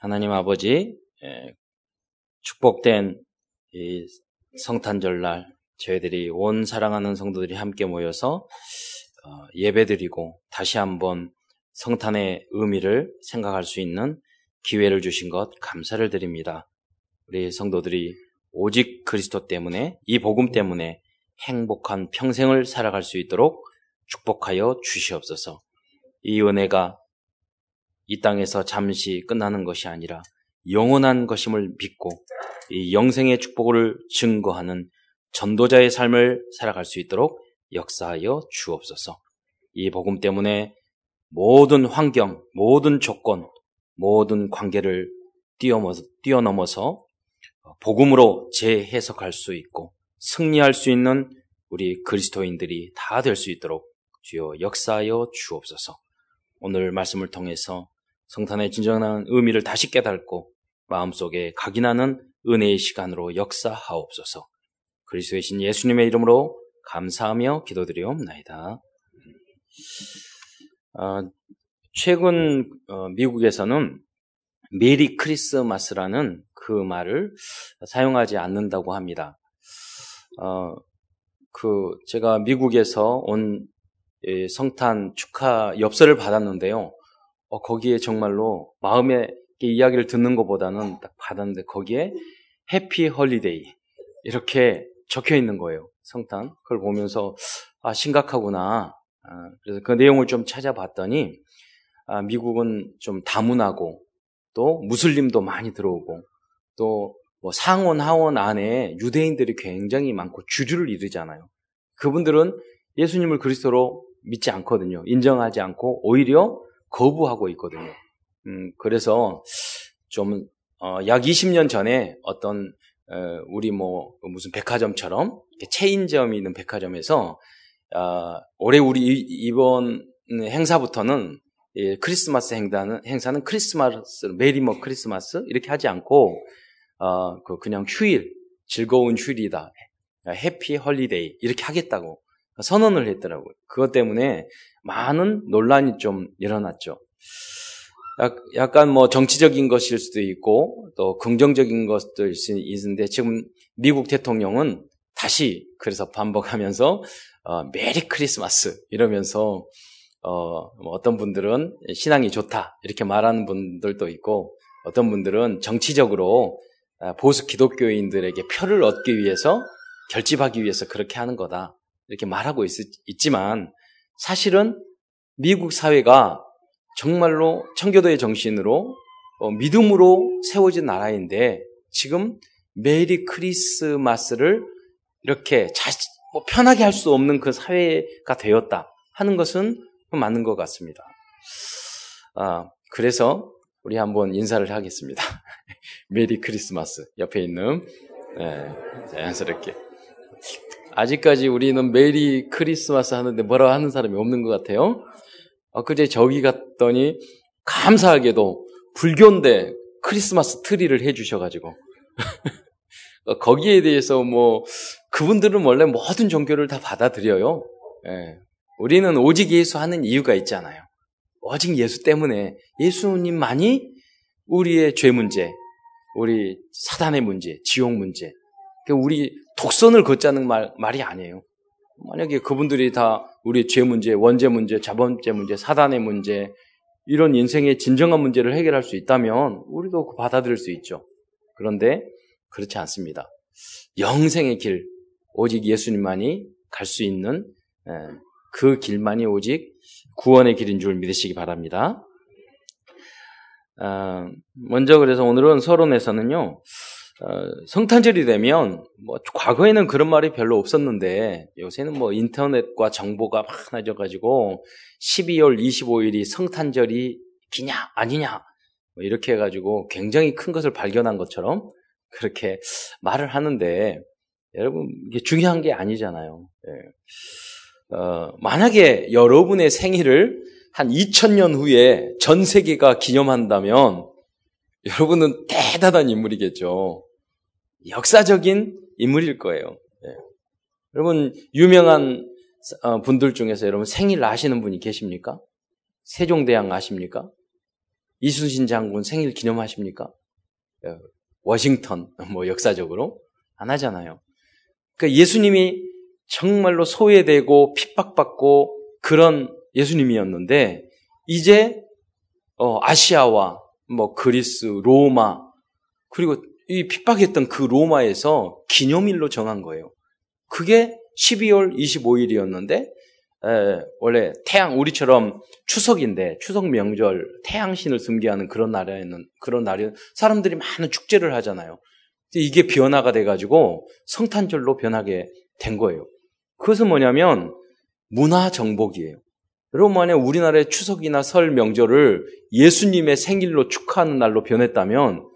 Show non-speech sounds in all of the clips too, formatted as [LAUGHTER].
하나님 아버지 예, 축복된 이 성탄절날 저희들이 온 사랑하는 성도들이 함께 모여서 어, 예배드리고 다시 한번 성탄의 의미를 생각할 수 있는 기회를 주신 것 감사를 드립니다. 우리 성도들이 오직 그리스도 때문에 이 복음 때문에 행복한 평생을 살아갈 수 있도록 축복하여 주시옵소서. 이 은혜가 이 땅에서 잠시 끝나는 것이 아니라 영원한 것임을 믿고 이 영생의 축복을 증거하는 전도자의 삶을 살아갈 수 있도록 역사하여 주옵소서. 이 복음 때문에 모든 환경, 모든 조건, 모든 관계를 뛰어넘어서 복음으로 재해석할 수 있고 승리할 수 있는 우리 그리스도인들이 다 될 수 있도록 주여 역사하여 주옵소서. 오늘 말씀을 통해서 성탄의 진정한 의미를 다시 깨닫고 마음속에 각인하는 은혜의 시간으로 역사하옵소서. 그리스도의 신 예수님의 이름으로 감사하며 기도드리옵나이다. 어, 최근 어, 미국에서는 메리 크리스마스라는 그 말을 사용하지 않는다고 합니다. 어, 그 제가 미국에서 온 성탄 축하 엽서를 받았는데요. 어, 거기에 정말로 마음의 이야기를 듣는 것보다는 딱 받았는데 거기에 해피 헐리데이 이렇게 적혀 있는 거예요. 성탄. 그걸 보면서 아 심각하구나. 아, 그래서 그 내용을 좀 찾아봤더니 아, 미국은 좀 다문화고 또 무슬림도 많이 들어오고 또 뭐 상원 하원 안에 유대인들이 굉장히 많고 주주를 이루잖아요. 그분들은 예수님을 그리스도로 믿지 않거든요. 인정하지 않고 오히려 거부하고 있거든요. 음, 그래서 좀, 어, 약 20년 전에 어떤, 어, 우리 뭐, 무슨 백화점처럼, 체인점이 있는 백화점에서, 어, 올해 우리 이 번 행사부터는 예, 크리스마스 행사는, 행사는 크리스마스, 메리 뭐 크리스마스 이렇게 하지 않고, 어, 그 그냥 휴일, 즐거운 휴일이다. Happy Holiday 이렇게 하겠다고 선언을 했더라고요. 그것 때문에 많은 논란이 좀 일어났죠. 약간 뭐 정치적인 것일 수도 있고 또 긍정적인 것도 있는데 지금 미국 대통령은 다시 그래서 반복하면서 어, 메리 크리스마스 이러면서 어, 뭐 어떤 분들은 신앙이 좋다 이렇게 말하는 분들도 있고 어떤 분들은 정치적으로 아, 보수 기독교인들에게 표를 얻기 위해서 결집하기 위해서 그렇게 하는 거다 이렇게 말하고 있, 있지만 사실은 미국 사회가 정말로 청교도의 정신으로 어, 믿음으로 세워진 나라인데 지금 메리 크리스마스를 이렇게 자, 뭐 편하게 할 수 없는 그 사회가 되었다 하는 것은 맞는 것 같습니다. 아, 그래서 우리 한번 인사를 하겠습니다. [LAUGHS] 메리 크리스마스 옆에 있는 네, 자연스럽게 아직까지 우리는 메리 크리스마스 하는데 뭐라 하는 사람이 없는 것 같아요. 엊그제 저기 갔더니 감사하게도 불교인데 크리스마스 트리를 해주셔가지고 [LAUGHS] 거기에 대해서 뭐 그분들은 원래 모든 종교를 다 받아들여요. 예. 우리는 오직 예수 하는 이유가 있잖아요. 오직 예수 때문에 예수님만이 우리의 죄 문제, 우리 사단의 문제, 지옥 문제, 우리 독선을 걷자는 말, 말이 아니에요. 만약에 그분들이 다 우리 죄 문제, 원죄 문제, 자범죄 문제, 사단의 문제, 이런 인생의 진정한 문제를 해결할 수 있다면 우리도 받아들일 수 있죠. 그런데 그렇지 않습니다. 영생의 길, 오직 예수님만이 갈 수 있는 예, 그 길만이 오직 구원의 길인 줄 믿으시기 바랍니다. 아, 먼저 그래서 오늘은 서론에서는요, 어, 성탄절이 되면 뭐 과거에는 그런 말이 별로 없었는데 요새는 뭐 인터넷과 정보가 많아져 가지고 12월 25일이 성탄절이 기냐 아니냐 뭐 이렇게 해가지고 굉장히 큰 것을 발견한 것처럼 그렇게 말을 하는데 여러분 이게 중요한 게 아니잖아요. 예. 어, 만약에 여러분의 생일을 한 2000년 후에 전 세계가 기념한다면 여러분은 대단한 인물이겠죠. 역사적인 인물일 거예요. 네. 여러분 유명한 어, 분들 중에서 여러분 생일 아시는 분이 계십니까? 세종대왕 아십니까? 이순신 장군 생일 기념하십니까? 어, 워싱턴, [LAUGHS] 뭐 역사적으로? 안 하잖아요. 그러니까 예수님이 정말로 소외되고 핍박받고 그런 예수님이었는데, 이제, 어, 아시아와 뭐 그리스, 로마, 그리고 이 핍박했던 그 로마에서 기념일로 정한 거예요. 그게 12월 25일이었는데, 에, 원래 태양 우리처럼 추석인데 추석 명절 태양신을 숭배하는 그런 날에는 그런 날에 사람들이 많은 축제를 하잖아요. 이게 변화가 돼가지고 성탄절로 변하게 된 거예요. 그것은 뭐냐면 문화 정복이에요. 여러분 만약 우리나라의 추석이나 설 명절을 예수님의 생일로 축하하는 날로 변했다면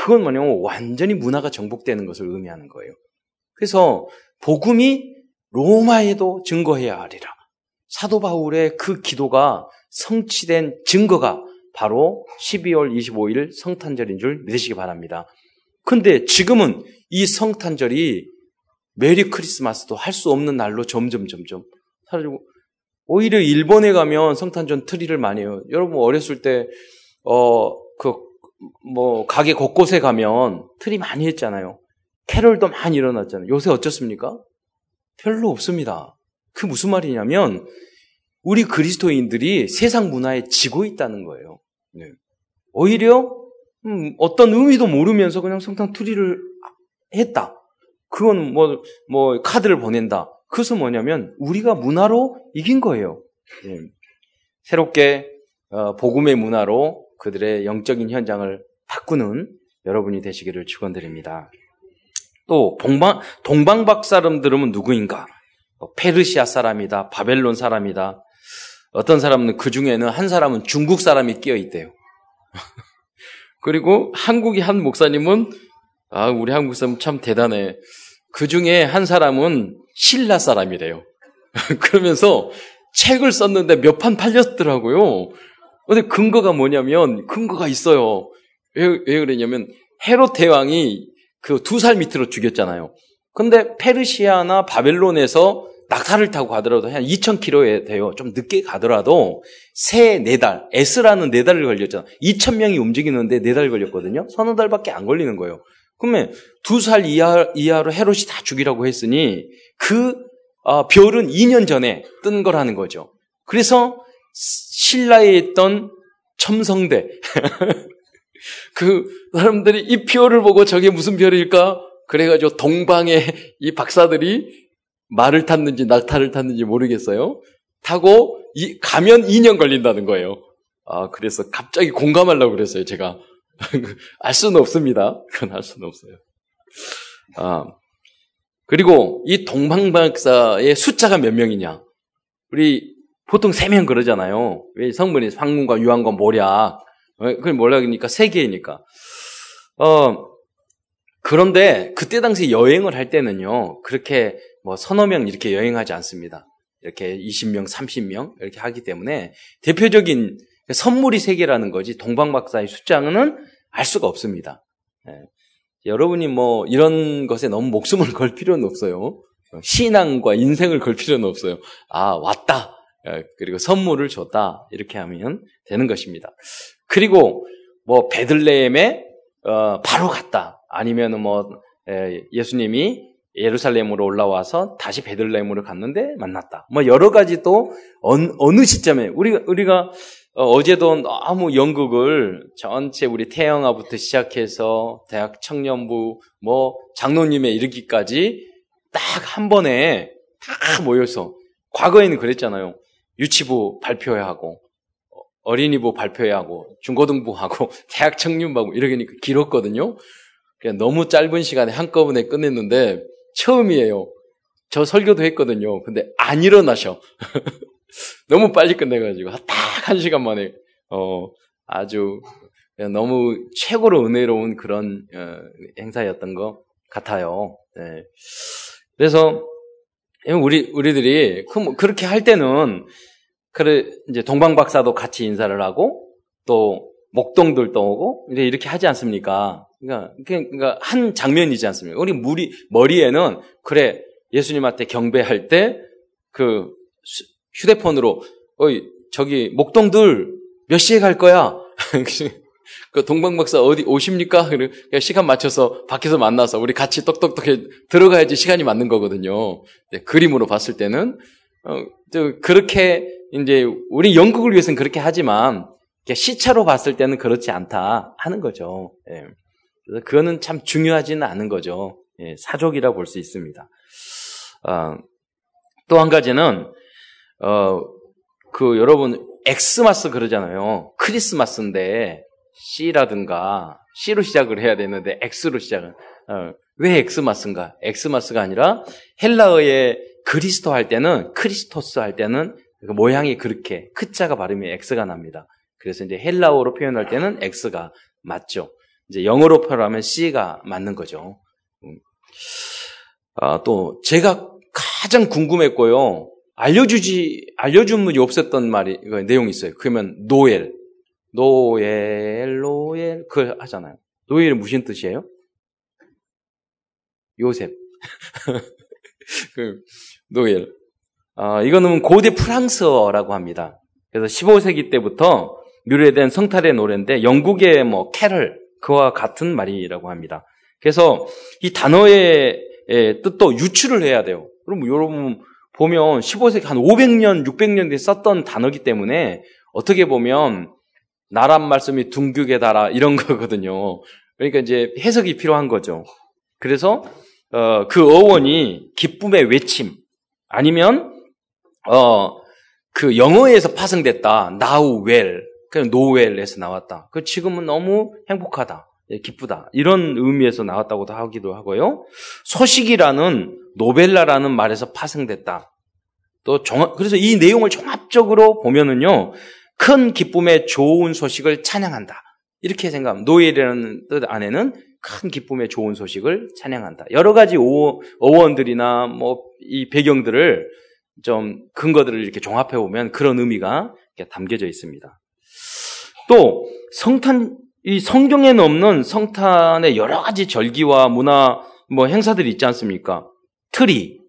그건 뭐냐면 완전히 문화가 정복되는 것을 의미하는 거예요. 그래서 복음이 로마에도 증거해야 하리라. 사도 바울의 그 기도가 성취된 증거가 바로 12월 25일 성탄절인 줄 믿으시기 바랍니다. 근데 지금은 이 성탄절이 메리 크리스마스도 할 수 없는 날로 점점 점점 사라지고 오히려 일본에 가면 성탄절 트리를 많이 해요. 여러분 어렸을 때 어 그 뭐 가게 곳곳에 가면 트리 많이 했잖아요. 캐롤도 많이 일어났잖아요. 요새 어쩌습니까? 별로 없습니다. 그 무슨 말이냐면 우리 그리스도인들이 세상 문화에 지고 있다는 거예요. 네. 오히려 음, 어떤 의미도 모르면서 그냥 성탄 트리를 했다. 그건 뭐, 뭐, 카드를 보낸다. 그것은 뭐냐면, 우리가 문화로 이긴 거예요. 네. 새롭게, 어, 복음의 문화로 그들의 영적인 현장을 바꾸는 여러분이 되시기를 축원드립니다. 또, 동방, 동방박 사람 들으면 누구인가? 뭐 페르시아 사람이다, 바벨론 사람이다. 어떤 사람은 그 중에는 한 사람은 중국 사람이 끼어 있대요. [LAUGHS] 그리고 한국의 한 목사님은 아 우리 한국 사람 참 대단해. 그 중에 한 사람은 신라 사람이래요. [LAUGHS] 그러면서 책을 썼는데 몇 판 팔렸더라고요. 근데 근거가 뭐냐면 근거가 있어요. 왜, 왜 그러냐면 헤롯 대왕이 그 두 살 밑으로 죽였잖아요. 근데 페르시아나 바벨론에서 낙타를 타고 가더라도 한 2,000km에 돼요. 좀 늦게 가더라도 세, 네 달, S라는 네 달을 걸렸잖아. 2,000명이 움직이는데 네 달 걸렸거든요. 서너 달밖에 안 걸리는 거예요. 그러면 두 살 이하, 이하로 헤롯이 다 죽이라고 했으니 그 어, 별은 2년 전에 뜬 거라는 거죠. 그래서 신라에 있던 첨성대 [LAUGHS] 그 사람들이 이 별을 보고 저게 무슨 별일까? 그래가지고 동방의 이 박사들이 말을 탔는지 낙타를 탔는지 모르겠어요. 타고 이, 가면 2년 걸린다는 거예요. 아, 그래서 갑자기 공감하려고 그랬어요, 제가. [LAUGHS] 알 수는 없습니다. 그건 알 수는 없어요. 아, 그리고 이 동방박사의 숫자가 몇 명이냐? 우리 보통 3명 그러잖아요. 왜 성분이 황문과 유황과 모략. 그게 모략이니까 3개니까. 어, 그런데 그때 당시 여행을 할 때는요, 그렇게 뭐 서너 명 이렇게 여행하지 않습니다. 이렇게 20명, 30명 이렇게 하기 때문에 대표적인 선물이 세 개라는 거지 동방 박사의 숫자는 알 수가 없습니다. 예. 여러분이 뭐 이런 것에 너무 목숨을 [LAUGHS] 걸 필요는 없어요. 신앙과 인생을 걸 필요는 없어요. 아 왔다. 예. 그리고 선물을 줬다. 이렇게 하면 되는 것입니다. 그리고 뭐 베들레헴에 어, 바로 갔다. 아니면은 뭐 예, 예수님이 예루살렘으로 올라와서 다시 베들레헴으로 갔는데 만났다. 뭐 여러 가지 또 어느 시점에 우리가 우리가 어제도 너무 연극을 전체 우리 태영아부터 시작해서 대학 청년부 뭐 장로님에 이르기까지 딱 한 번에 다 모여서 과거에는 그랬잖아요. 유치부 발표회 하고 어린이부 발표회 하고 중고등부 하고 [LAUGHS] 대학 청년부 하고 이러니까 길었거든요. 그냥 너무 짧은 시간에 한꺼번에 끝냈는데 처음이에요. 저 설교도 했거든요. 근데 안 일어나셔. [LAUGHS] 너무 빨리 끝내가지고 딱 한 시간 만에 어 아주 너무 최고로 은혜로운 그런 어, 행사였던 것 같아요. 네. 그래서 우리 우리들이 그 뭐 그렇게 할 때는 그래 이제 동방 박사도 같이 인사를 하고 또 목동들도 오고 이렇게 하지 않습니까? 그러니까, 그러니까 한 장면이지 않습니까? 우리 무리, 머리에는 그래 예수님한테 경배할 때 그 휴대폰으로 어이 저기 목동들 몇 시에 갈 거야? [LAUGHS] 그 동방 박사 어디 오십니까? 그래 시간 맞춰서 밖에서 만나서 우리 같이 똑똑똑 해 들어가야지 시간이 맞는 거거든요. 네, 그림으로 봤을 때는 어, 그렇게 이제 우리 연극을 위해서는 그렇게 하지만 시차로 봤을 때는 그렇지 않다 하는 거죠. 예. 그래서 그거는 참 중요하지는 않은 거죠. 예, 사족이라 볼 수 있습니다. 어, 또한 가지는 어, 그 여러분 엑스마스 그러잖아요. 크리스마스인데 C라든가 C로 시작을 해야 되는데 X로 시작은 어, 왜 엑스마스인가? 엑스마스가 아니라 헬라어의 그리스도 할 때는 크리스토스 할 때는 그 모양이 그렇게 크자가 발음이 X가 납니다. 그래서 이제 헬라어로 표현할 때는 X가 맞죠. 이제 영어로 표현하면 C가 맞는 거죠. 음. 아, 또 제가 가장 궁금했고요. 알려주지 알려준 분이 없었던 말이 내용이 있어요. 그러면 노엘, 노엘, 노엘 그 하잖아요. 노엘은 무슨 뜻이에요? 요셉. [LAUGHS] 그 노엘. 아, 이거는 고대 프랑스어라고 합니다. 그래서 15세기 때부터 유래된 성탄의 노래인데 영국의 뭐 캐럴 그와 같은 말이라고 합니다. 그래서 이 단어의 뜻도 유추를 해야 돼요. 그럼 여러분 보면 15세기 한 500년, 600년 뒤에 썼던 단어기 때문에 어떻게 보면 나란 말씀이 둥극에 달아 이런 [LAUGHS] 거거든요. 그러니까 이제 해석이 필요한 거죠. 그래서 어, 그 어원이 기쁨의 외침 아니면 어, 그 영어에서 파생됐다. now well. 그냥 노웰에서 나왔다. 그 지금은 너무 행복하다. 예, 기쁘다. 이런 의미에서 나왔다고도 하기도 하고요. 소식이라는 노벨라라는 말에서 파생됐다. 또 종합, 그래서 이 내용을 종합적으로 보면은요, 큰 기쁨의 좋은 소식을 찬양한다. 이렇게 생각하면, 노엘이라는 뜻 안에는 큰 기쁨의 좋은 소식을 찬양한다. 여러 가지 어원들이나 뭐 이 배경들을 좀 근거들을 이렇게 종합해 보면 그런 의미가 담겨져 있습니다. 또 성탄 이 성경에는 없는 성탄의 여러 가지 절기와 문화 뭐 행사들이 있지 않습니까? 트리,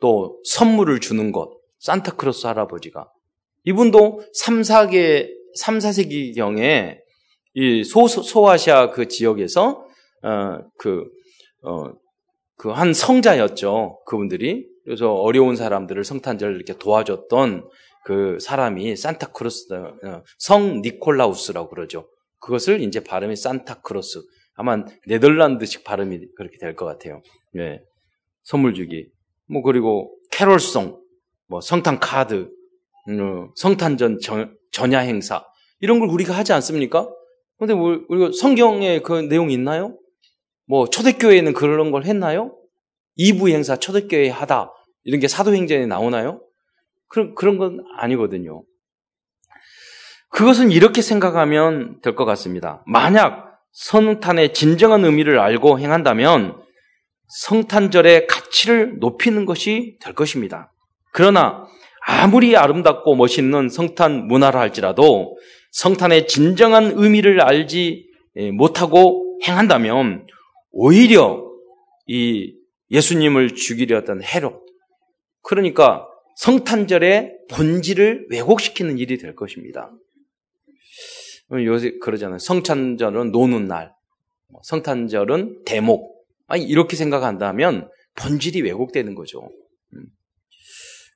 또 선물을 주는 것, 산타클로스 할아버지가. 이분도 3, 4개, 3, 4세기 경에 이 소, 소아시아 그 지역에서, 어, 그, 어, 그 한 성자였죠. 그분들이. 그래서 어려운 사람들을 성탄절 이렇게 도와줬던 그 사람이 산타크로스, 어, 성 니콜라우스라고 그러죠. 그것을 이제 발음이 산타크로스. 아마 네덜란드식 발음이 그렇게 될 것 같아요. 예. 선물 주기. 뭐 그리고 캐롤송, 뭐 성탄 카드, 음, 성탄전 전, 전야 행사 이런 걸 우리가 하지 않습니까? 근데 우리가 성경에 그 내용 있나요? 뭐 초대교회에는 그런 걸 했나요? 이부 행사 초대교회 하다 이런 게 사도행전에 나오나요? 그런 그런 건 아니거든요. 그것은 이렇게 생각하면 될 것 같습니다. 만약 성탄의 진정한 의미를 알고 행한다면 성탄절의 가치를 높이는 것이 될 것입니다. 그러나 아무리 아름답고 멋있는 성탄 문화라 할지라도 성탄의 진정한 의미를 알지 예, 못하고 행한다면 오히려 이 예수님을 죽이려 했던 헤롯 그러니까 성탄절의 본질을 왜곡시키는 일이 될 것입니다. 요새 그러잖아요. 성탄절은 노는 날, 뭐 성탄절은 대목, 아니, 이렇게 생각한다면 본질이 왜곡되는 거죠. 음.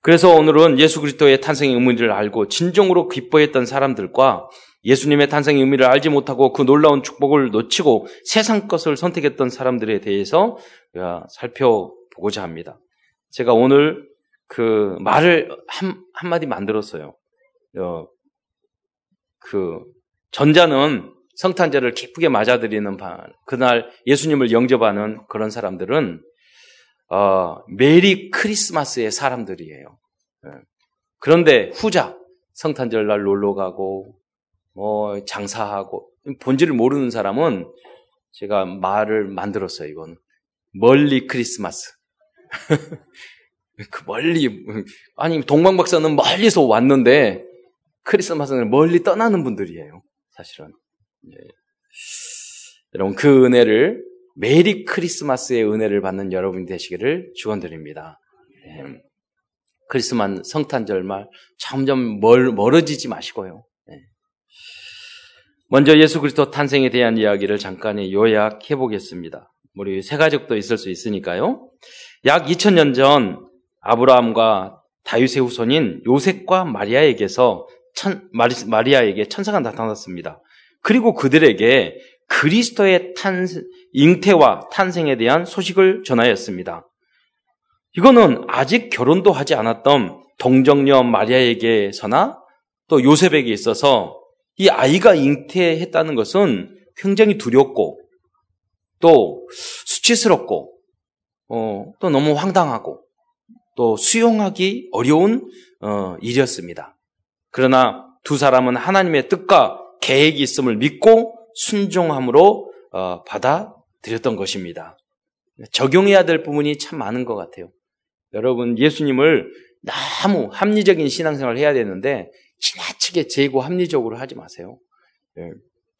그래서 오늘은 예수 그리스도의 탄생의 의미를 알고 진정으로 기뻐했던 사람들과 예수님의 탄생의 의미를 알지 못하고 그 놀라운 축복을 놓치고 세상 것을 선택했던 사람들에 대해서 살펴보고자 합니다. 제가 오늘 그 말을 한, 한마디 만들었어요. 어, 그, 전자는 성탄절을 기쁘게 맞아들이는 그날 예수님을 영접하는 그런 사람들은 어, 메리 크리스마스의 사람들이에요. 예. 그런데 후자 성탄절 날 놀러 가고 뭐 장사하고 본질을 모르는 사람은 제가 말을 만들었어요. 이건 멀리 크리스마스. [LAUGHS] 그 멀리 아니 동방 박사는 멀리서 왔는데 크리스마스는 멀리 떠나는 분들이에요. 사실은. 예. 여러분 그 은혜를 메리 크리스마스의 은혜를 받는 여러분이 되시기를 축원드립니다. 예. 크리스마스 성탄절 말 점점 멀, 멀어지지 마시고요. 예. 먼저 예수 그리스도 탄생에 대한 이야기를 잠깐 요약해 보겠습니다. 우리 세 가족도 있을 수 있으니까요. 약 2000년 전 아브라함과 다윗의 후손인 요셉과 마리아에게서 천, 마리, 아에게 천사가 나타났습니다. 그리고 그들에게 그리스도의 탄, 잉태와 탄생에 대한 소식을 전하였습니다. 이거는 아직 결혼도 하지 않았던 동정녀 마리아에게서나 또 요셉에게 있어서 이 아이가 잉태했다는 것은 굉장히 두렵고 또 수치스럽고 어, 또 너무 황당하고 또 수용하기 어려운 어, 일이었습니다. 그러나 두 사람은 하나님의 뜻과 계획이 있음을 믿고 순종함으로 어, 받아들였던 것입니다. 적용해야 될 부분이 참 많은 것 같아요. 여러분 예수님을 너무 합리적인 신앙생활을 해야 되는데 지나치게 재고 합리적으로 하지 마세요. 예,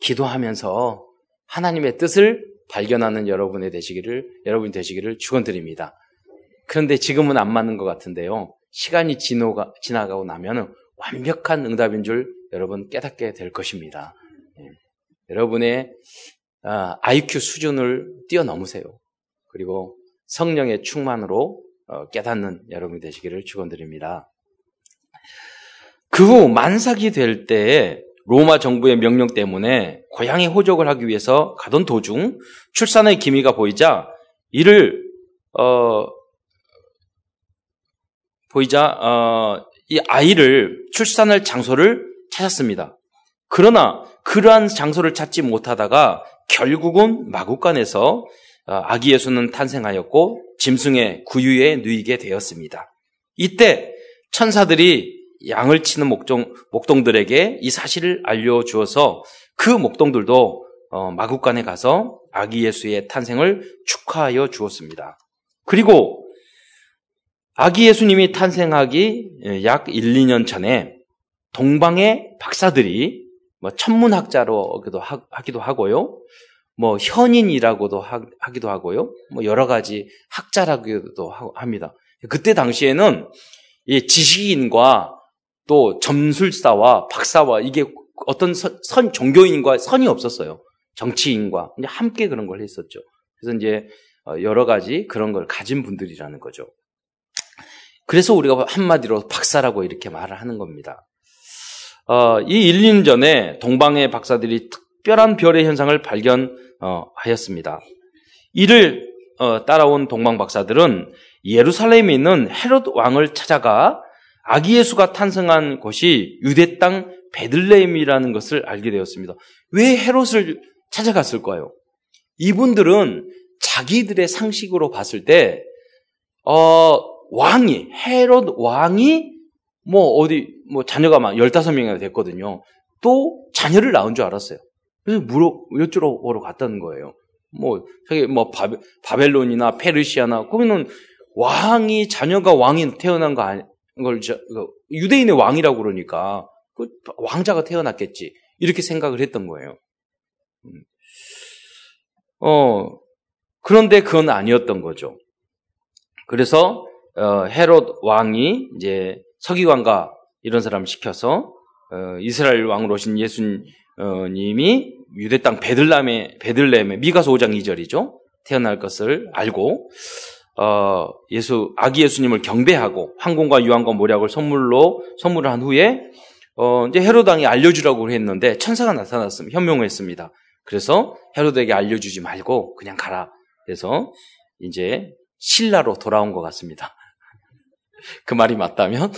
기도하면서 하나님의 뜻을 발견하는 여러분의 되시기를 여러분이 되시기를 축원드립니다. 그런데 지금은 안 맞는 것 같은데요. 시간이 지나가, 지나가고 나면 완벽한 응답인 줄 여러분 깨닫게 될 것입니다. 예. 여러분의 아, IQ 수준을 뛰어넘으세요. 그리고 성령의 충만으로 어, 깨닫는 여러분이 되시기를 축원드립니다. 그 후 만삭이 될 때에 로마 정부의 명령 때문에 고향에 호적을 하기 위해서 가던 도중 출산의 기미가 보이자 이를 어, 보이자 어, 이 아이를 출산할 장소를 찾았습니다. 그러나 그러한 장소를 찾지 못하다가 결국은 마국간에서 어, 아기 예수는 탄생하였고 짐승의 구유에 누이게 되었습니다. 이때 천사들이 양을 치는 목동, 목동들에게 이 사실을 알려주어서 그 목동들도 어, 마국간에 가서 아기 예수의 탄생을 축하하여 주었습니다. 그리고 아기 예수님이 탄생하기 예, 약 1, 2년 전에 동방의 박사들이 뭐 천문학자로 하기도 하고요. 뭐 현인이라고도 하기도 하고요. 뭐 여러 가지 학자라고도 합니다. 그때 당시에는 이 지식인과 또 점술사와 박사와 이게 어떤 선, 선 종교인과 선이 없었어요. 정치인과 함께 그런 걸 했었죠. 그래서 이제 어, 여러 가지 그런 걸 가진 분들이라는 거죠. 그래서 우리가 한마디로 박사라고 이렇게 말을 하는 겁니다. 어, 이 1, 2년 전에 동방의 박사들이 특별한 별의 현상을 발견하였습니다. 이를 어, 따라온 동방 박사들은 예루살렘에 있는 헤롯 왕을 찾아가 아기 예수가 탄생한 곳이 유대 땅 베들레헴이라는 것을 알게 되었습니다. 왜 헤롯을 찾아갔을까요? 이분들은 자기들의 상식으로 봤을 때, 어, 왕이, 헤롯 왕이 뭐 어디, 뭐 자녀가 막 15명이나 됐거든요. 또 자녀를 낳은 줄 알았어요. 그래서 물어, 여쭈러 갔다는 거예요. 뭐, 저기 뭐 바벨, 바벨론이나 페르시아나, 거기는 왕이, 자녀가 왕이 태어난 거 아니, 걸, 저, 그 유대인의 왕이라고 그러니까, 그 왕자가 태어났겠지. 이렇게 생각을 했던 거예요. 음. 어, 그런데 그건 아니었던 거죠. 그래서, 어, 헤롯 왕이 이제 서기관과 이런 사람을 시켜서, 어, 이스라엘 왕으로 오신 예수님이 유대 땅 베들람의, 베들렘의 미가서 5장 2절이죠. 태어날 것을 알고, 어, 예수, 아기 예수님을 경배하고 황금과 유황과 모략을 선물로, 선물을 한 후에, 어, 이제 헤로당이 알려주라고 했는데 천사가 나타났습니다. 현명했습니다. 그래서 헤로드에게 알려주지 말고 그냥 가라. 그래서 이제 신라로 돌아온 것 같습니다. 그 말이 맞다면.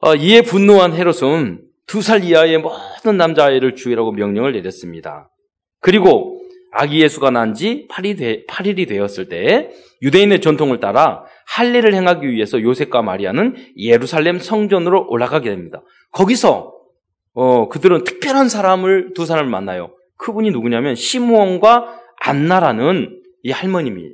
어, 이에 분노한 헤롯은 두 살 이하의 모든 남자아이를 죽이라고 명령을 내렸습니다. 그리고 아기 예수가 난지 8일, 8일이 되었을 때 유대인의 전통을 따라 할례를 행하기 위해서 요셉과 마리아는 예루살렘 성전으로 올라가게 됩니다. 거기서 어, 그들은 특별한 사람을 두 사람을 만나요. 그분이 누구냐면 시므온과 안나라는 이 할머님이 어,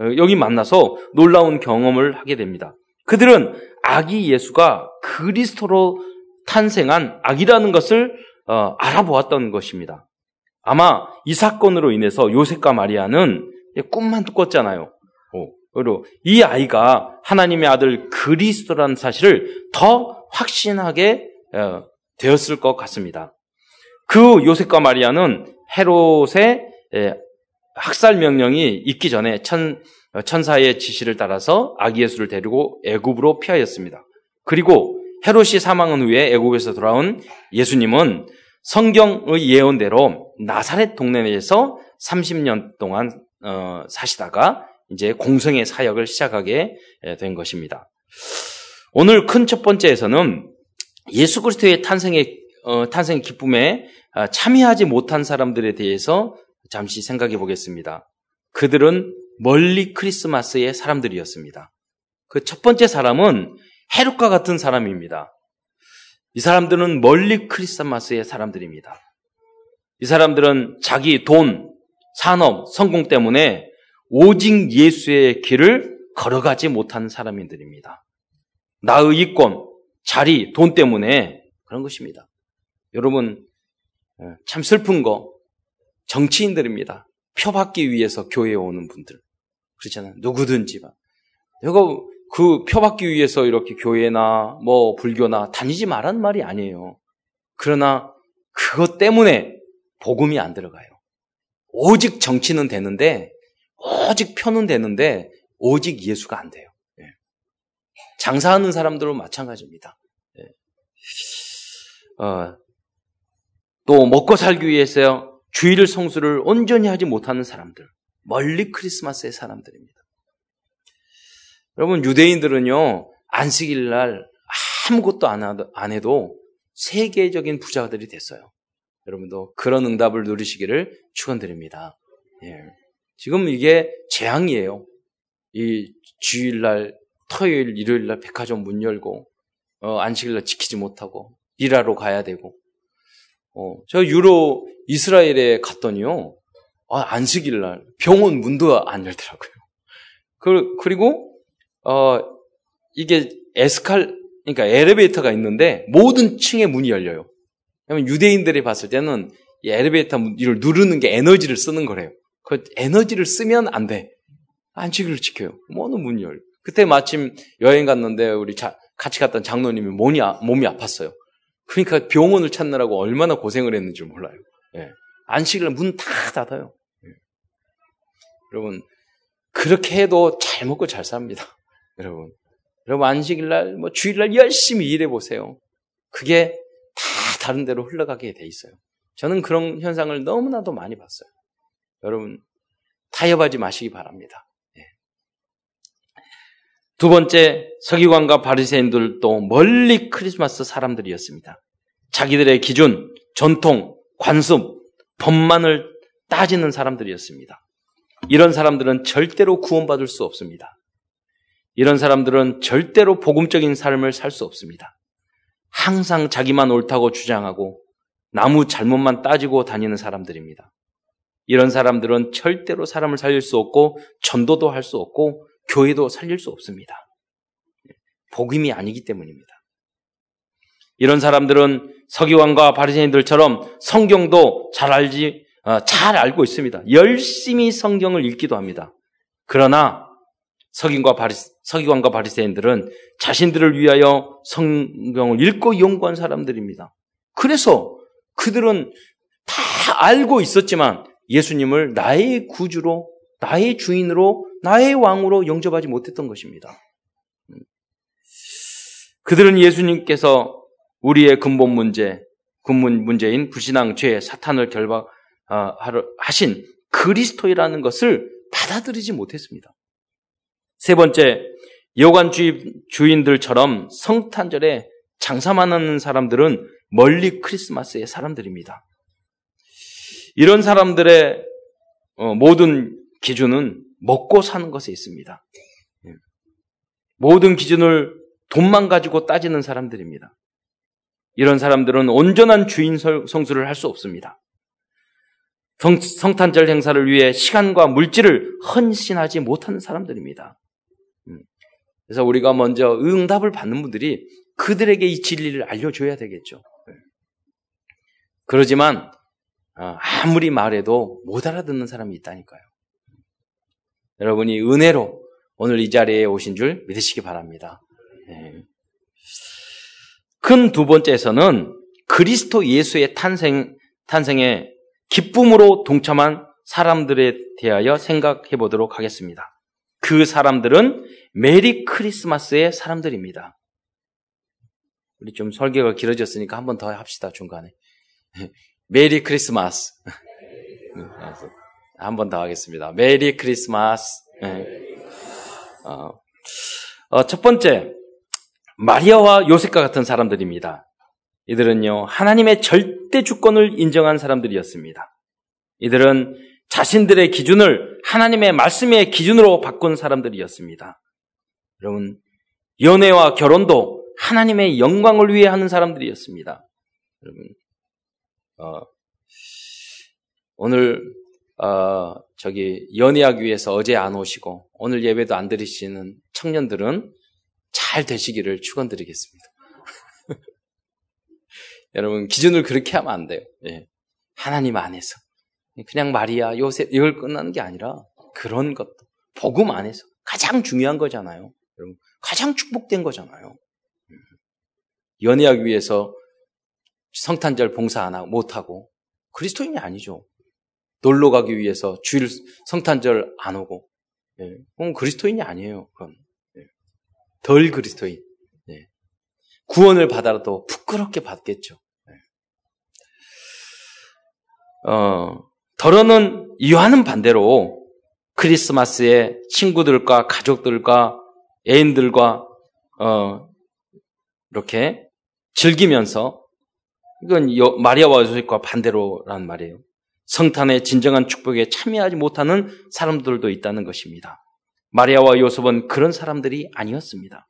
여기 만나서 놀라운 경험을 하게 됩니다. 그들은 아기 예수가 그리스도로 탄생한 아기라는 것을 어, 알아보았던 것입니다. 아마 이 사건으로 인해서 요셉과 마리아는 꿈만 꿨잖아요. 그리고 이 아이가 하나님의 아들 그리스도라는 사실을 더 확신하게 어, 되었을 것 같습니다. 그 요셉과 마리아는 헤롯의 예, 학살 명령이 있기 전에 천, 천사의 지시를 따라서 아기 예수를 데리고 애굽으로 피하였습니다. 그리고 헤롯이 사망한 후에 애굽에서 돌아온 예수님은 성경의 예언대로 나사렛 동네에서 30년 동안 어, 사시다가 이제 공성의 사역을 시작하게 된 것입니다. 오늘 큰 첫 번째에서는 예수 그리스도의 탄생의 어, 탄생 기쁨에 아, 참여하지 못한 사람들에 대해서 잠시 생각해 보겠습니다. 그들은 멀리 크리스마스의 사람들이었습니다. 그 첫 번째 사람은 헤롯과 같은 사람입니다. 이 사람들은 멀리 크리스마스의 사람들입니다. 이 사람들은 자기 돈, 산업, 성공 때문에 오직 예수의 길을 걸어가지 못한 사람들입니다. 나의 이권, 자리, 돈 때문에 그런 것입니다. 여러분, 어, 참 슬픈 거, 정치인들입니다. 표 받기 위해서 교회에 오는 분들. 그렇잖아요. 누구든지. 이거 그 표 받기 위해서 이렇게 교회나 뭐 불교나 다니지 말란 말이 아니에요. 그러나 그것 때문에 복음이 안 들어가요. 오직 정치는 되는데, 오직 표는 되는데, 오직 예수가 안 돼요. 예. 장사하는 사람들은 마찬가지입니다. 예. 어, 또 먹고 살기 위해서 주일 성수를 온전히 하지 못하는 사람들, 멀리 크리스마스의 사람들입니다. 여러분 유대인들은요 안식일 날 아무것도 안 해도 세계적인 부자들이 됐어요. 여러분도 그런 응답을 누리시기를 축원드립니다. 예. 지금 이게 재앙이에요. 이 주일날, 토요일, 일요일날 백화점 문 열고 어, 안식일날 지키지 못하고 일하러 가야 되고. 어, 저 유로 이스라엘에 갔더니요. 아, 안식일 날 병원 문도 안 열더라고요. 그, 그리고 어, 이게 에스칼 그러니까 엘리베이터가 있는데 모든 층에 문이 열려요. 그러면 유대인들이 봤을 때는 이 엘리베이터 문을 누르는 게 에너지를 쓰는 거래요. 그 에너지를 쓰면 안 돼. 안식일을 지켜요. 모든 문이 열려. 그때 마침 여행 갔는데 우리 자, 같이 갔던 장로님이 몸이, 아, 몸이 아팠어요. 그러니까 병원을 찾느라고 얼마나 고생을 했는지 몰라요. 예. 안식일 문 다 닫아요. 예. 여러분, 그렇게 해도 잘 먹고 잘 삽니다. [LAUGHS] 여러분. 여러분, 안식일 날, 뭐 주일 날 열심히 일해 보세요. 그게 다 다른 데로 흘러가게 돼 있어요. 저는 그런 현상을 너무나도 많이 봤어요. 여러분, 타협하지 마시기 바랍니다. 예. 두 번째, 서기관과 바리새인들도 멀리 크리스마스 사람들이었습니다. 자기들의 기준, 전통, 관습, 법만을 따지는 사람들이었습니다. 이런 사람들은 절대로 구원받을 수 없습니다. 이런 사람들은 절대로 복음적인 삶을 살 수 없습니다. 항상 자기만 옳다고 주장하고 나무 잘못만 따지고 다니는 사람들입니다. 이런 사람들은 절대로 사람을 살릴 수 없고 전도도 할 수 없고 교회도 살릴 수 없습니다. 복음이 아니기 때문입니다. 이런 사람들은 서기관과 바리새인들처럼 성경도 잘 알지 어, 잘 알고 있습니다. 열심히 성경을 읽기도 합니다. 그러나 서기관과 바리, 서기관과 바리새인들은 자신들을 위하여 성경을 읽고 연구한 사람들입니다. 그래서 그들은 다 알고 있었지만 예수님을 나의 구주로, 나의 주인으로, 나의 왕으로 영접하지 못했던 것입니다. 그들은 예수님께서 우리의 근본 문제, 근본 문제인 부신앙, 죄, 사탄을 결박하신 그리스도이라는 것을 받아들이지 못했습니다. 세 번째, 여관 주인들처럼 성탄절에 장사만 하는 사람들은 멀리 크리스마스의 사람들입니다. 이런 사람들의 어, 모든 기준은 먹고 사는 것에 있습니다. 예. 모든 기준을 돈만 가지고 따지는 사람들입니다. 이런 사람들은 온전한 주인 성수를 할 수 없습니다. 성, 탄절 행사를 위해 시간과 물질을 헌신하지 못하는 사람들입니다. 그래서 우리가 먼저 응답을 받는 분들이 그들에게 이 진리를 알려줘야 되겠죠. 그러지만 어, 아무리 말해도 못 알아듣는 사람이 있다니까요. 여러분이 은혜로 오늘 이 자리에 오신 줄 믿으시기 바랍니다. 네. 큰두 번째에서는 그리스도 예수의 탄생, 탄생에 기쁨으로 동참한 사람들에 대하여 생각해 보도록 하겠습니다. 그 사람들은 메리 크리스마스의 사람들입니다. 우리 좀 설교가 길어졌으니까 한 번 더 합시다, 중간에. [LAUGHS] Merry Christmas. [LAUGHS] 한 번 더 하겠습니다. Merry Christmas. 네. 어, 어, 첫 번째, 마리아와 요셉과 같은 사람들입니다. 이들은요, 하나님의 절대 주권을 인정한 사람들이었습니다. 이들은 자신들의 기준을 하나님의 말씀의 기준으로 바꾼 사람들이었습니다. 여러분, 연애와 결혼도 하나님의 영광을 위해 하는 사람들이었습니다. 여러분, 어, 오늘 어, 저기 연애하기 위해서 어제 안 오시고 오늘 예배도 안 드리시는 청년들은 잘 되시기를 축원드리겠습니다. [LAUGHS] 여러분 기준을 그렇게 하면 안 돼요. 예. 하나님 안에서 그냥 마리아, 요셉 이걸 끝나는 게 아니라 그런 것도 복음 안에서 가장 중요한 거잖아요. 여러분 가장 축복된 거잖아요. 음. 연애하기 위해서 성탄절 봉사 안 하고 못 하고 그리스도인이 아니죠. 놀러 가기 위해서 주일 성탄절 안 오고 예. 그럼 그리스도인이 아니에요. 그건 예. 덜 그리스도인. 예. 구원을 받아도 부끄럽게 받겠죠. 예. 어, 더러는 이와는 반대로 크리스마스에 친구들과 가족들과 애인들과 어, 이렇게 즐기면서 이건 마리아와 요셉과 반대로란 말이에요. 성탄의 진정한 축복에 참여하지 못하는 사람들도 있다는 것입니다. 마리아와 요셉은 그런 사람들이 아니었습니다.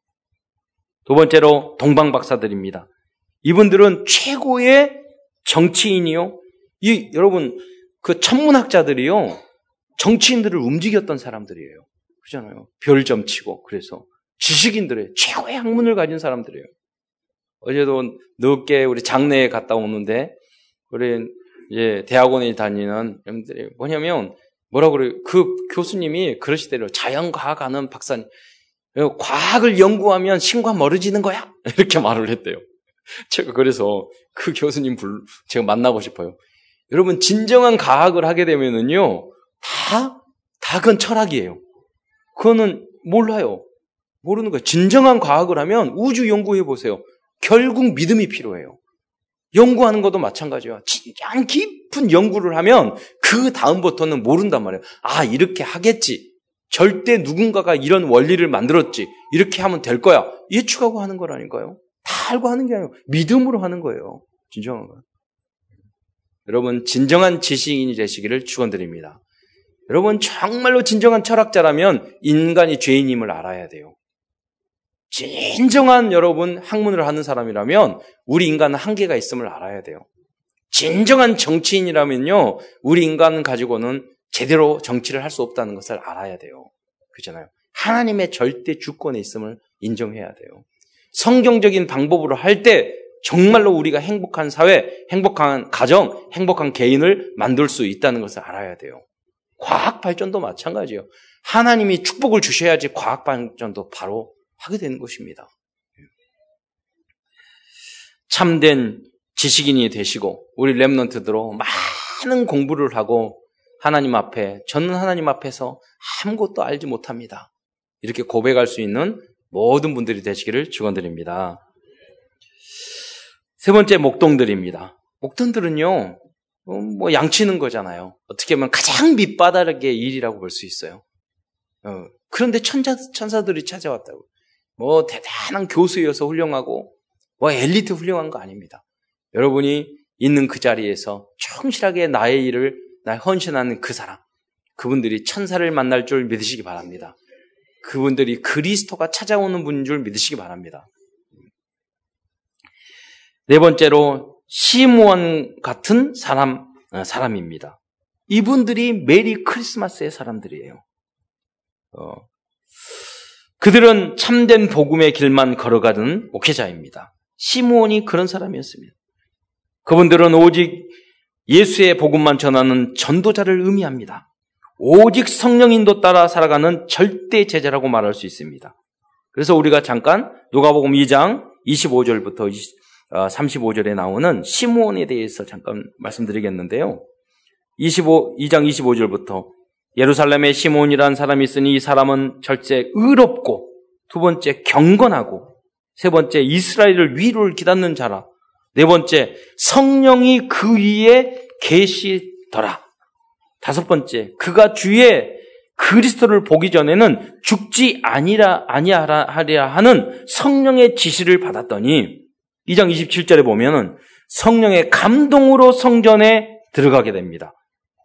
두 번째로 동방 박사들입니다. 이분들은 최고의 정치인이요. 이 여러분 그 천문학자들이요. 정치인들을 움직였던 사람들이에요. 그잖아요. 별점 치고 그래서 지식인들의 최고의 학문을 가진 사람들이에요. 어제도 늦게 우리 장례에 갔다 오는데 우리 이제 대학원에 다니는 여러분들이 뭐냐면 뭐라 그래요? 그 교수님이 그러시대로 자연과학 하는 박사님 과학을 연구하면 신과 멀어지는 거야 [LAUGHS] 이렇게 말을 했대요. 제가 그래서 그 교수님 불 제가 만나고 싶어요. 여러분 진정한 과학을 하게 되면은요 다 다 그건 철학이에요. 그거는 몰라요. 모르는 거예요. 진정한 과학을 하면 우주 연구해 보세요. 결국 믿음이 필요해요. 연구하는 것도 마찬가지야. 진짜 깊은 연구를 하면 그 다음부터는 모른단 말이에요. 아, 이렇게 하겠지. 절대 누군가가 이런 원리를 만들었지. 이렇게 하면 될 거야. 예측하고 하는 거라니까요. 다 알고 하는 게 아니고 믿음으로 하는 거예요. 진정한 거. 여러분, 진정한 지식인이 되시기를 축원드립니다. 여러분, 정말로 진정한 철학자라면 인간이 죄인임을 알아야 돼요. 진정한 여러분 학문을 하는 사람이라면 우리 인간은 한계가 있음을 알아야 돼요. 진정한 정치인이라면요, 우리 인간은 가지고는 제대로 정치를 할 수 없다는 것을 알아야 돼요. 그렇잖아요. 하나님의 절대 주권에 있음을 인정해야 돼요. 성경적인 방법으로 할 때 정말로 우리가 행복한 사회, 행복한 가정, 행복한 개인을 만들 수 있다는 것을 알아야 돼요. 과학 발전도 마찬가지예요. 하나님이 축복을 주셔야지 과학 발전도 바로 하게 되는 것입니다. 참된 지식인이 되시고 우리 랩런트들로 많은 공부를 하고 하나님 앞에 저는 하나님 앞에서 아무것도 알지 못합니다. 이렇게 고백할 수 있는 모든 분들이 되시기를 축원드립니다. 세 번째 목동들입니다. 목동들은요, 어, 뭐 양치는 거잖아요. 어떻게 보면 가장 밑바닥의 일이라고 볼 수 있어요. 어, 그런데 천사, 천사들이 찾아왔다고. 뭐 대단한 교수여서 훌륭하고 뭐 엘리트 훌륭한 거 아닙니다. 여러분이 있는 그 자리에서 충실하게 나의 일을 나 헌신하는 그 사람, 그분들이 천사를 만날 줄 믿으시기 바랍니다. 그분들이 그리스도가 찾아오는 분인 줄 믿으시기 바랍니다. 네 번째로 시므온 같은 사람 어, 사람입니다. 이분들이 메리 크리스마스의 사람들이에요. 어, 그들은 참된 복음의 길만 걸어가는 목회자입니다. 시므온이 그런 사람이었습니다. 그분들은 오직 예수의 복음만 전하는 전도자를 의미합니다. 오직 성령 인도 따라 살아가는 절대 제자라고 말할 수 있습니다. 그래서 우리가 잠깐 누가복음 2장 25절부터 35절에 어, 나오는 시므온에 대해서 잠깐 말씀드리겠는데요. 25, 2장 25절부터 예루살렘에 시몬이라는 사람이 있으니 이 사람은 절제 의롭고 두 번째 경건하고 세 번째 이스라엘을 위로를 기닫는 자라 네 번째 성령이 그 위에 계시더라 다섯 번째 그가 주의 그리스도를 보기 전에는 죽지 아니라 아니하리라 하는 성령의 지시를 받았더니 2장 27절에 보면은 성령의 감동으로 성전에 들어가게 됩니다.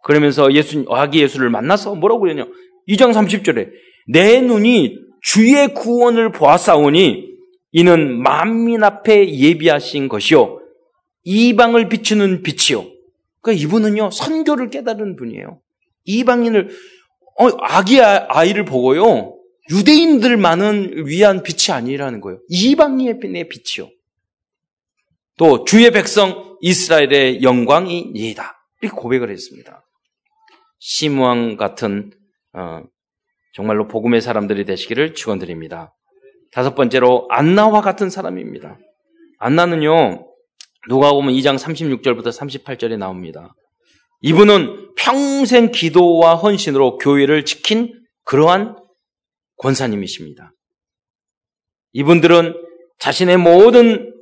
그러면서 예수 아기 예수를 만나서 뭐라고 그러냐? 2장 30절에 내 눈이 주의 구원을 보았사오니 이는 만민 앞에 예비하신 것이요 이방을 비추는 빛이요. 그러니까 이분은요 선교를 깨달은 분이에요. 이방인을 어, 아기 아, 아이를 보고요 유대인들만은 위한 빛이 아니라는 거예요. 이방인의 빛이요. 또 주의 백성 이스라엘의 영광이니다. 이렇게 고백을 했습니다. 시무왕 같은 어, 정말로 복음의 사람들이 되시기를 축원드립니다. 다섯 번째로 안나와 같은 사람입니다. 안나는요 누가 보면 2장 36절부터 38절에 나옵니다. 이분은 평생 기도와 헌신으로 교회를 지킨 그러한 권사님이십니다. 이분들은 자신의 모든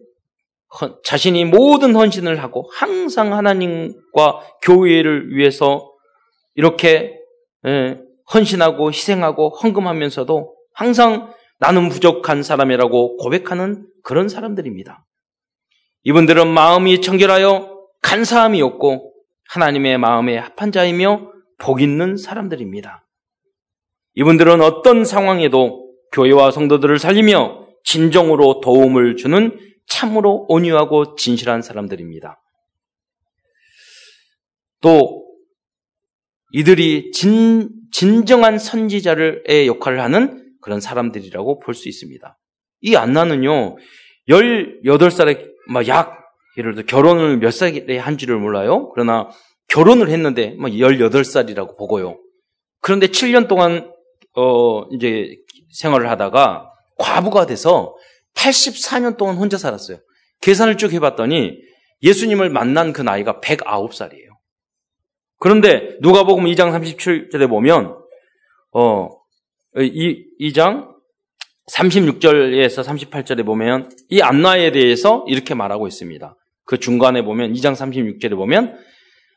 자신이 모든 헌신을 하고 항상 하나님과 교회를 위해서 이렇게 예, 헌신하고 희생하고 헌금하면서도 항상 나는 부족한 사람이라고 고백하는 그런 사람들입니다. 이분들은 마음이 청결하여 간사함이 없고 하나님의 마음에 합한 자이며 복 있는 사람들입니다. 이분들은 어떤 상황에도 교회와 성도들을 살리며 진정으로 도움을 주는 참으로 온유하고 진실한 사람들입니다. 또 이들이 진, 진정한 선지자의 역할을 하는 그런 사람들이라고 볼 수 있습니다. 이 안나는요, 18살에 약, 예를 들어 결혼을 몇 살에 한지를 몰라요. 그러나 결혼을 했는데 18살이라고 보고요. 그런데 7년 동안 어 이제 생활을 하다가 과부가 돼서 84년 동안 혼자 살았어요. 계산을 쭉 해봤더니 예수님을 만난 그 나이가 109살이에요. 그런데 누가복음 2장 37절에 보면 어, 이 2장 36절에서 38절에 보면 이 안나에 대해서 이렇게 말하고 있습니다. 그 중간에 보면 2장 36절에 보면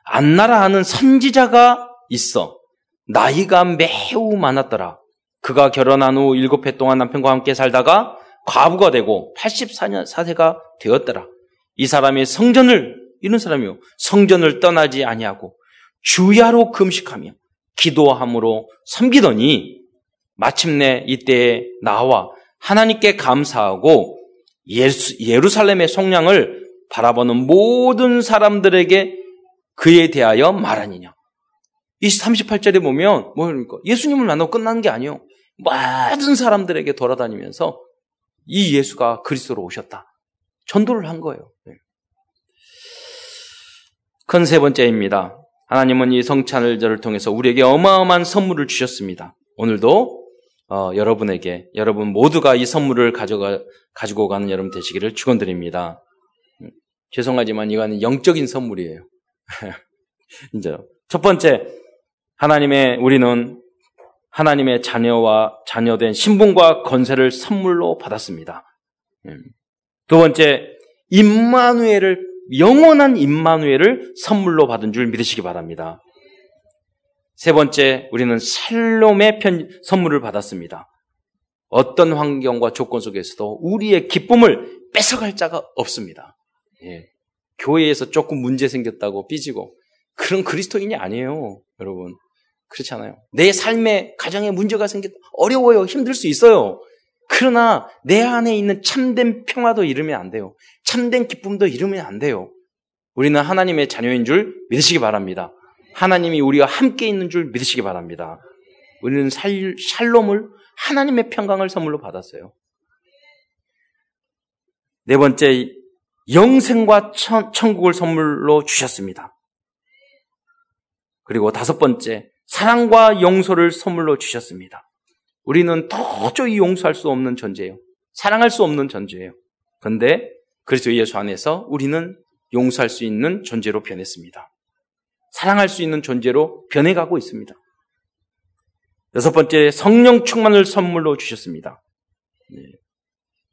안나라 하는 선지자가 있어. 나이가 매우 많았더라. 그가 결혼한 후 일곱 해 동안 남편과 함께 살다가 과부가 되고 84년 사세가 되었더라. 이 사람이 성전을 이런 사람이요. 성전을 떠나지 아니하고 주야로 금식하며 기도함으로 섬기더니 마침내 이때에 나와 하나님께 감사하고 예수, 예루살렘의 속량을 바라보는 모든 사람들에게 그에 대하여 말하니냐. 이 38절에 보면 뭐니까 예수님을 만나고 끝난 게 아니에요. 모든 사람들에게 돌아다니면서 이 예수가 그리스도로 오셨다. 전도를 한 거예요. 네. 큰세 번째입니다. 하나님은 이 성찬을절을 통해서 우리에게 어마어마한 선물을 주셨습니다. 오늘도 어, 여러분에게 여러분 모두가 이 선물을 가져가 가지고 가는 여러분 되시기를 축원드립니다. 음, 죄송하지만 이거는 영적인 선물이에요. [LAUGHS] 이제 첫 번째 하나님의 우리는 하나님의 자녀와 자녀된 신분과 건세를 선물로 받았습니다. 음. 두 번째, 임마누엘을 영원한 임마누엘을 선물로 받은 줄 믿으시기 바랍니다. 세 번째, 우리는 살롬의 편, 선물을 받았습니다. 어떤 환경과 조건 속에서도 우리의 기쁨을 뺏어갈 자가 없습니다. 예. 교회에서 조금 문제 생겼다고 삐지고 그런 그리스도인이 아니에요, 여러분. 그렇잖아요. 내 삶에 가정에 문제가 생겼다. 어려워요. 힘들 수 있어요. 그러나 내 안에 있는 참된 평화도 잃으면 안 돼요. 참된 기쁨도 잃으면 안 돼요. 우리는 하나님의 자녀인 줄 믿으시기 바랍니다. 하나님이 우리와 함께 있는 줄 믿으시기 바랍니다. 우리는 살, 샬롬을 하나님의 평강을 선물로 받았어요. 네 번째, 영생과 천, 천국을 선물로 주셨습니다. 그리고 다섯 번째, 사랑과 용서를 선물로 주셨습니다. 우리는 도저히 용서할 수 없는 존재예요. 사랑할 수 없는 존재예요. 그런데 그리스도 예수 안에서 우리는 용서할 수 있는 존재로 변했습니다. 사랑할 수 있는 존재로 변해가고 있습니다. 여섯 번째, 성령 충만을 선물로 주셨습니다. 네.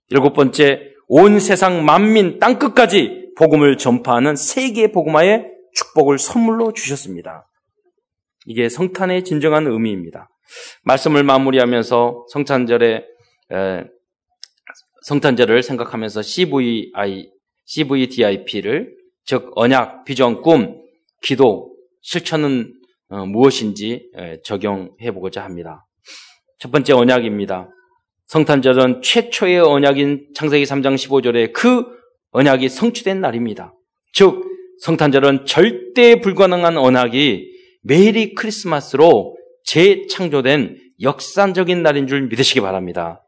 일곱 번째, 온 세상 만민 땅 끝까지 복음을 전파하는 세계 복음화의 축복을 선물로 주셨습니다. 이게 성탄의 진정한 의미입니다. 말씀을 마무리하면서 성탄절에 성탄절을 생각하면서 CVI, CVDIP를 즉 언약, 비전, 꿈, 기도, 실천은 어, 무엇인지 적용해 보고자 합니다. 첫 번째 언약입니다. 성탄절은 최초의 언약인 창세기 3장 15절에 그 언약이 성취된 날입니다. 즉 성탄절은 절대 불가능한 언약이 메리 크리스마스로 재창조된 역사적인 날인 줄 믿으시기 바랍니다.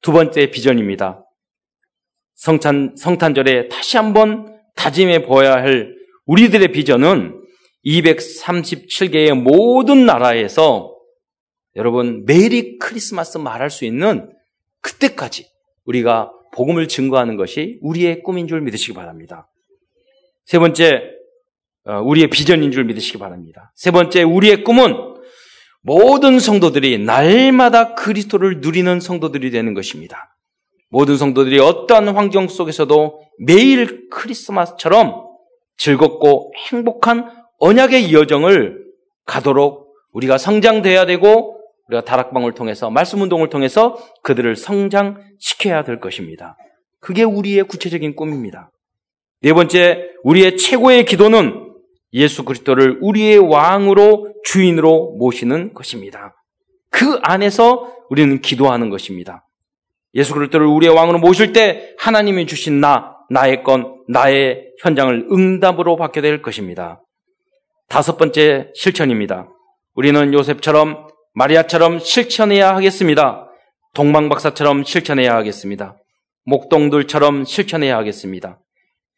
두 번째 비전입니다. 성탄, 성탄절에 다시 한번 다짐해 보아야 할 우리들의 비전은 237개의 모든 나라에서 여러분 메리 크리스마스 말할 수 있는 그때까지 우리가 복음을 증거하는 것이 우리의 꿈인 줄 믿으시기 바랍니다. 세 번째, 어, 우리의 비전인 줄 믿으시기 바랍니다. 세 번째, 우리의 꿈은 모든 성도들이 날마다 그리스도를 누리는 성도들이 되는 것입니다. 모든 성도들이 어떠한 환경 속에서도 매일 크리스마스처럼 즐겁고 행복한 언약의 여정을 가도록 우리가 성장돼야 되고 우리가 다락방을 통해서 말씀 운동을 통해서 그들을 성장시켜야 될 것입니다. 그게 우리의 구체적인 꿈입니다. 네 번째, 우리의 최고의 기도는 예수 그리스도를 우리의 왕으로 주인으로 모시는 것입니다. 그 안에서 우리는 기도하는 것입니다. 예수 그리스도를 우리의 왕으로 모실 때 하나님이 주신 나, 나의 건, 나의 현장을 응답으로 받게 될 것입니다. 다섯 번째 실천입니다. 우리는 요셉처럼 마리아처럼 실천해야 하겠습니다. 동방박사처럼 실천해야 하겠습니다. 목동들처럼 실천해야 하겠습니다.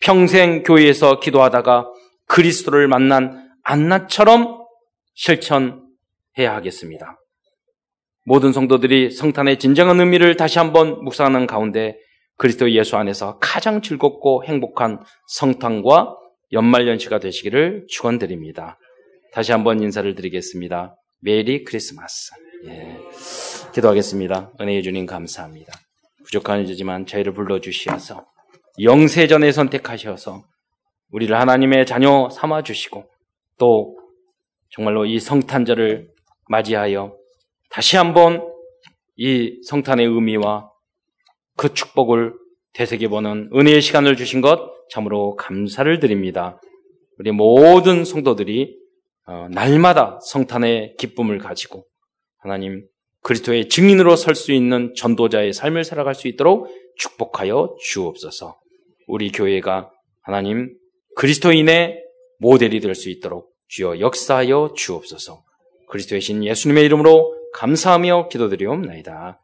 평생 교회에서 기도하다가 그리스도를 만난 안나처럼 실천해야 하겠습니다. 모든 성도들이 성탄의 진정한 의미를 다시 한번 묵상하는 가운데 그리스도 예수 안에서 가장 즐겁고 행복한 성탄과 연말 연시가 되시기를 축원드립니다. 다시 한번 인사를 드리겠습니다. 메리 크리스마스. 예. 기도하겠습니다. 은혜의 주님 감사합니다. 부족한 일이지만 저희를 불러주시어서 영세전에 선택하셔서 우리를 하나님의 자녀 삼아 주시고 또 정말로 이 성탄절을 맞이하여 다시 한번 이 성탄의 의미와 그 축복을 되새겨보는 은혜의 시간을 주신 것 참으로 감사를 드립니다. 우리 모든 성도들이 어, 날마다 성탄의 기쁨을 가지고 하나님 그리스도의 증인으로 설 수 있는 전도자의 삶을 살아갈 수 있도록 축복하여 주옵소서. 우리 교회가 하나님 그리스도인의 모델이 될 수 있도록 주여 역사하여 주옵소서. 그리스도의 신 예수님의 이름으로 감사하며 기도드리옵나이다.